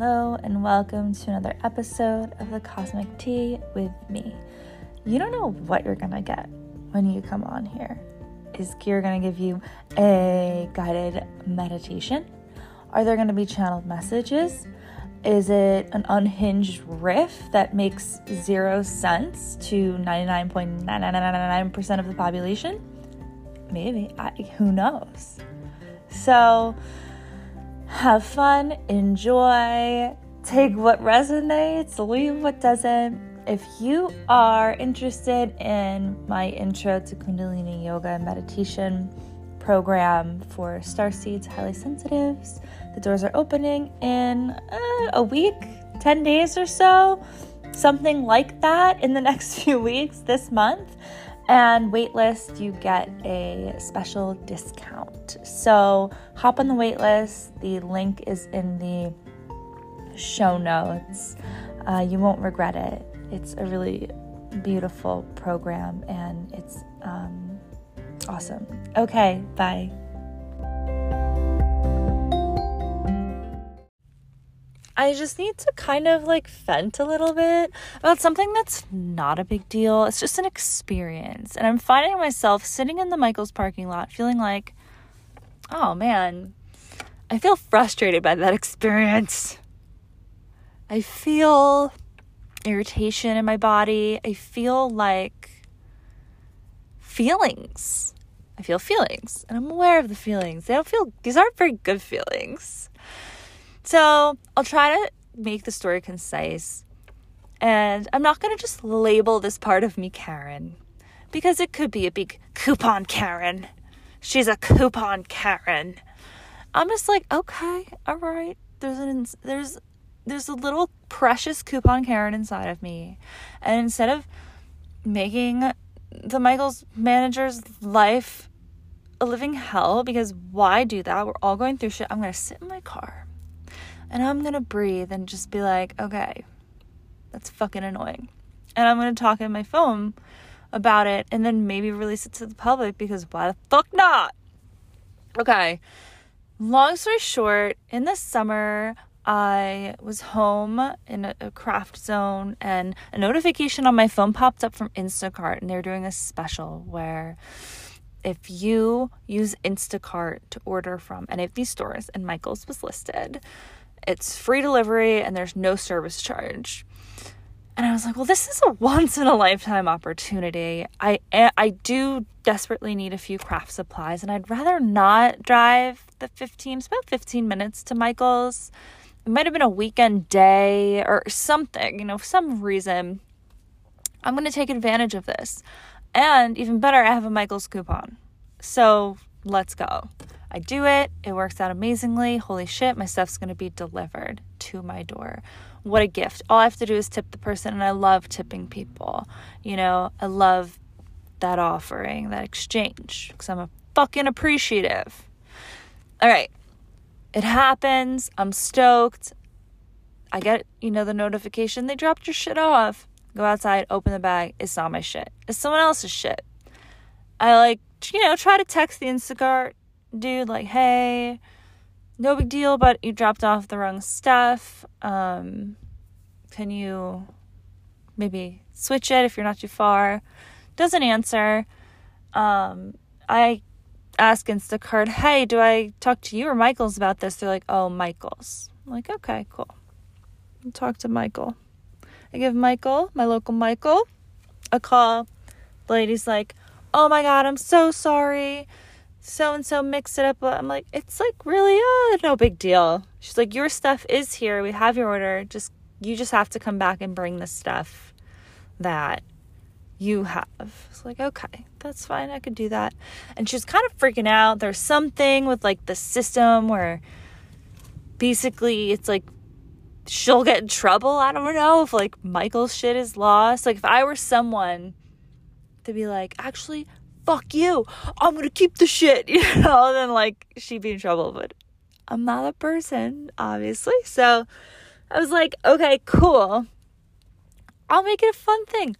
Hello, and welcome to another episode of the Cosmic Tea with me. You don't know what you're gonna get when you come on here. Is Kir gonna give you a guided meditation? Are there gonna be channeled messages? Is it an unhinged riff that makes zero sense to 99.9999% of the population? Maybe. I, who knows? So, have fun, enjoy, take what resonates, leave what doesn't. If you are interested in my intro to Kundalini Yoga and meditation program for star seeds, highly sensitives, the doors are opening in uh, a week, 10 days or so, something like that in the next few weeks this month and waitlist, you get a special discount. So hop on the waitlist. The link is in the show notes. Uh, you won't regret it. It's a really beautiful program and it's um, awesome. Okay, bye. I just need to kind of like vent a little bit about something that's not a big deal. It's just an experience. And I'm finding myself sitting in the Michaels parking lot feeling like, oh man, I feel frustrated by that experience. I feel irritation in my body. I feel like feelings. I feel feelings and I'm aware of the feelings. They don't feel, these aren't very good feelings. So I'll try to make the story concise. And I'm not going to just label this part of me Karen, because it could be a big coupon Karen. She's a coupon Karen. I'm just like, okay, all right. There's an there's there's a little precious coupon Karen inside of me. And instead of making the Michaels manager's life a living hell because why do that? We're all going through shit. I'm to sit in my car and I'm gonna breathe and just be like, okay, that's fucking annoying. And I'm gonna talk in my phone about it and then maybe release it to the public because why the fuck not? Okay. Long story short, in the summer, I was home in a, craft zone and a notification on my phone popped up from Instacart and they're doing a special where if you use Instacart to order from any of these stores and Michael's was listed, it's free delivery and there's no service charge. And I was like, well, this is a once in a lifetime opportunity. I eh, I do desperately need a few craft supplies and I'd rather not drive the 15, it's about 15 minutes to Michael's. It might have been a weekend day or something, you know, some reason. I'm going to take advantage of this. And even better, I have a Michael's coupon. So, let's go. I do it, it works out amazingly. Holy shit, my stuff's gonna be delivered to my door. What a gift. All I have to do is tip the person, and I love tipping people. You know, I love that offering, that exchange, because I'm a fucking appreciative. All right, it happens. I'm stoked. I get, you know, the notification they dropped your shit off. Go outside, open the bag. It's not my shit. It's someone else's shit. I like, you know, try to text the Instacart dude, like, hey, no big deal, but you dropped off the wrong stuff. Um, can you maybe switch it if you're not too far? Doesn't answer. Um, I ask Instacart, hey, do I talk to you or Michael's about this? They're like, oh, Michael's. I'm like, okay, cool. I'll talk to Michael. I give Michael, my local Michael, a call. The lady's like, oh my God, I'm so sorry so and so mix it up. I'm like, it's like really uh, no big deal. She's like, your stuff is here. We have your order. Just you just have to come back and bring the stuff that you have. It's like, okay, that's fine. I could do that. And she's kind of freaking out. There's something with like the system where basically it's like she'll get in trouble. I don't know if like Michael's shit is lost. Like if I were someone to be like, actually, fuck you. I'm gonna keep the shit, you know, then like she'd be in trouble. But I'm not a person, obviously. So I was like, okay, cool. I'll make it a fun thing.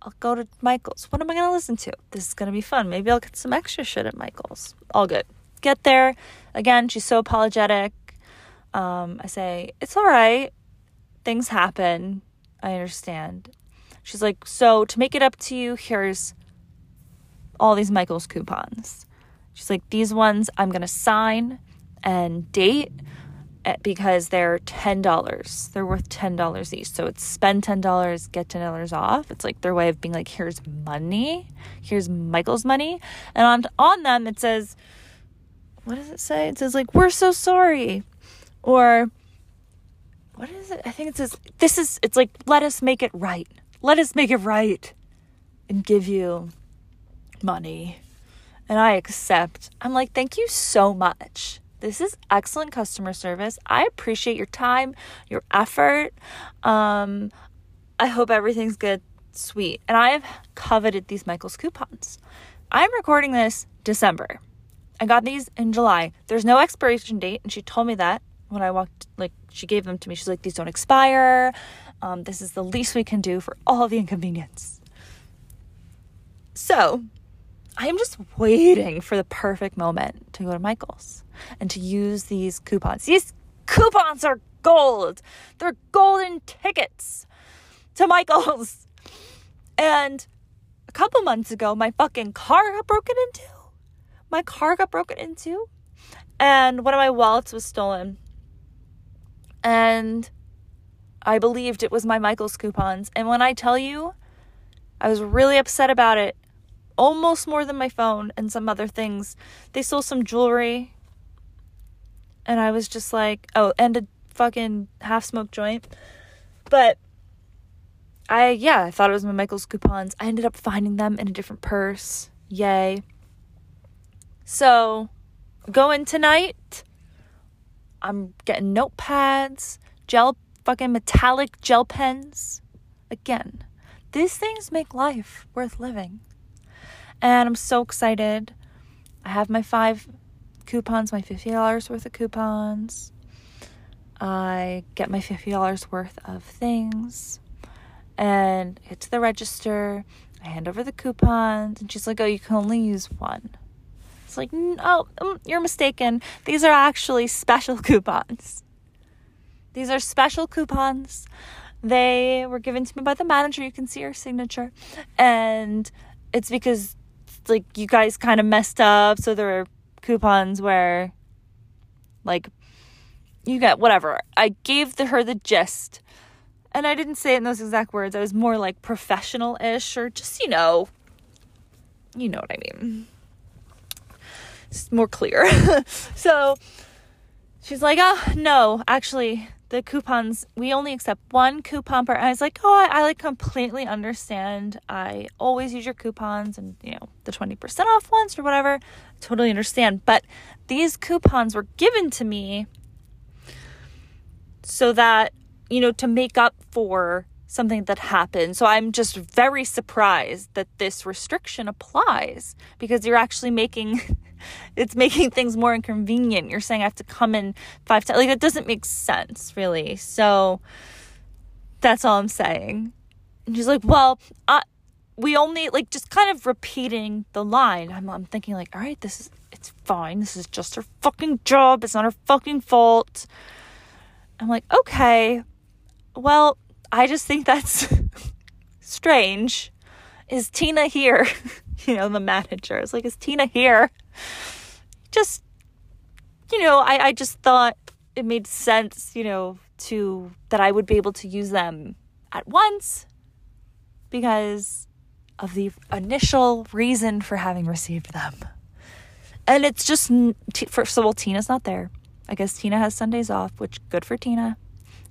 I'll go to Michael's. What am I gonna listen to? This is gonna be fun. Maybe I'll get some extra shit at Michael's. All good. Get there. Again, she's so apologetic. Um, I say, It's all right. Things happen. I understand. She's like, So to make it up to you, here's all these Michaels coupons. She's like, These ones I'm going to sign and date eh, because they're $10. They're worth $10 each. So it's spend $10, get $10 off. It's like their way of being like, here's money. Here's Michael's money. And on, on them, it says, what does it say? It says, like, we're so sorry. Or, what is it? I think it says, this is, it's like, let us make it right. Let us make it right and give you money. And I accept. I'm like, thank you so much. This is excellent customer service. I appreciate your time, your effort. Um, I hope everything's good, sweet. And I have coveted these Michaels coupons. I'm recording this December. I got these in July. There's no expiration date, and she told me that when I walked. Like she gave them to me. She's like, these don't expire. Um, this is the least we can do for all the inconvenience. So, I am just waiting for the perfect moment to go to Michael's and to use these coupons. These coupons are gold. They're golden tickets to Michael's. And a couple months ago, my fucking car got broken into. My car got broken into. And one of my wallets was stolen. And I believed it was my Michael's coupons. And when I tell you, I was really upset about it. Almost more than my phone and some other things. They stole some jewelry and I was just like, oh, and a fucking half smoked joint. But I, yeah, I thought it was my Michael's coupons. I ended up finding them in a different purse. Yay. So, going tonight. I'm getting notepads, gel, fucking metallic gel pens. Again, these things make life worth living. And I'm so excited. I have my five coupons, my $50 worth of coupons. I get my $50 worth of things and get to the register. I hand over the coupons, and she's like, Oh, you can only use one. It's like, No, um, you're mistaken. These are actually special coupons. These are special coupons. They were given to me by the manager. You can see her signature. And it's because, like, you guys kind of messed up. So there are coupons where like you get whatever. I gave the, her the gist. And I didn't say it in those exact words. I was more like professional ish or just, you know, you know what I mean. It's more clear. so she's like, oh, no, actually, the coupons we only accept one coupon per i was like oh I, I, like completely understand. I always use your coupons and you know the 20% off ones or whatever. Totally understand but these coupons were given to me so that you know to make up for something that happened so i'm just very surprised that this restriction applies because you're actually making it's making things more inconvenient. You're saying I have to come in five times. Like, it doesn't make sense, really. So that's all I'm saying. And she's like, well, I, we only, like, just kind of repeating the line. I'm, I'm thinking, like, all right, this is, it's fine. This is just her fucking job. It's not her fucking fault. I'm like, okay, well, I just think that's strange. Is Tina here? you know, the manager. is like, is Tina here? Just, you know, I, I just thought it made sense, you know, to that I would be able to use them at once because of the initial reason for having received them. And it's just, first of all, Tina's not there. I guess Tina has Sundays off, which good for Tina.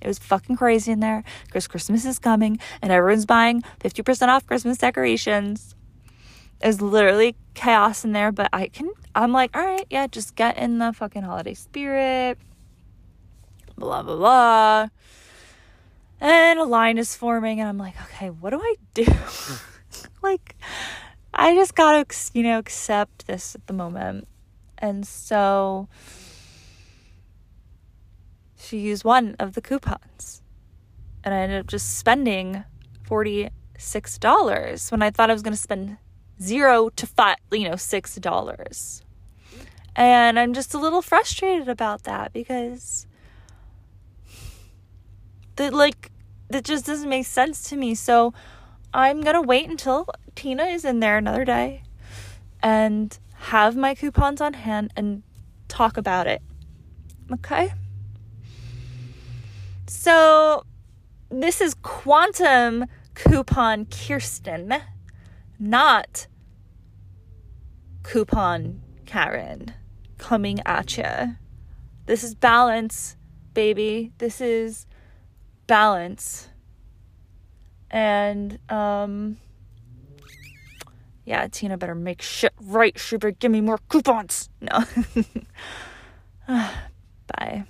It was fucking crazy in there because Christmas is coming and everyone's buying 50% off Christmas decorations is literally chaos in there, but I can, I'm like, all right, yeah, just get in the fucking holiday spirit, blah, blah, blah. And a line is forming, and I'm like, okay, what do I do? like, I just gotta, you know, accept this at the moment. And so she used one of the coupons, and I ended up just spending $46 when I thought I was gonna spend zero to five, you know, six dollars. And I'm just a little frustrated about that because That like that just doesn't make sense to me. So I'm gonna wait until Tina is in there another day and have my coupons on hand and talk about it. Okay? So this is quantum coupon Kirsten, not coupon Karen coming at you. This is balance, baby. This is balance. And um yeah, Tina better make shit right. She better give me more coupons. No. Bye.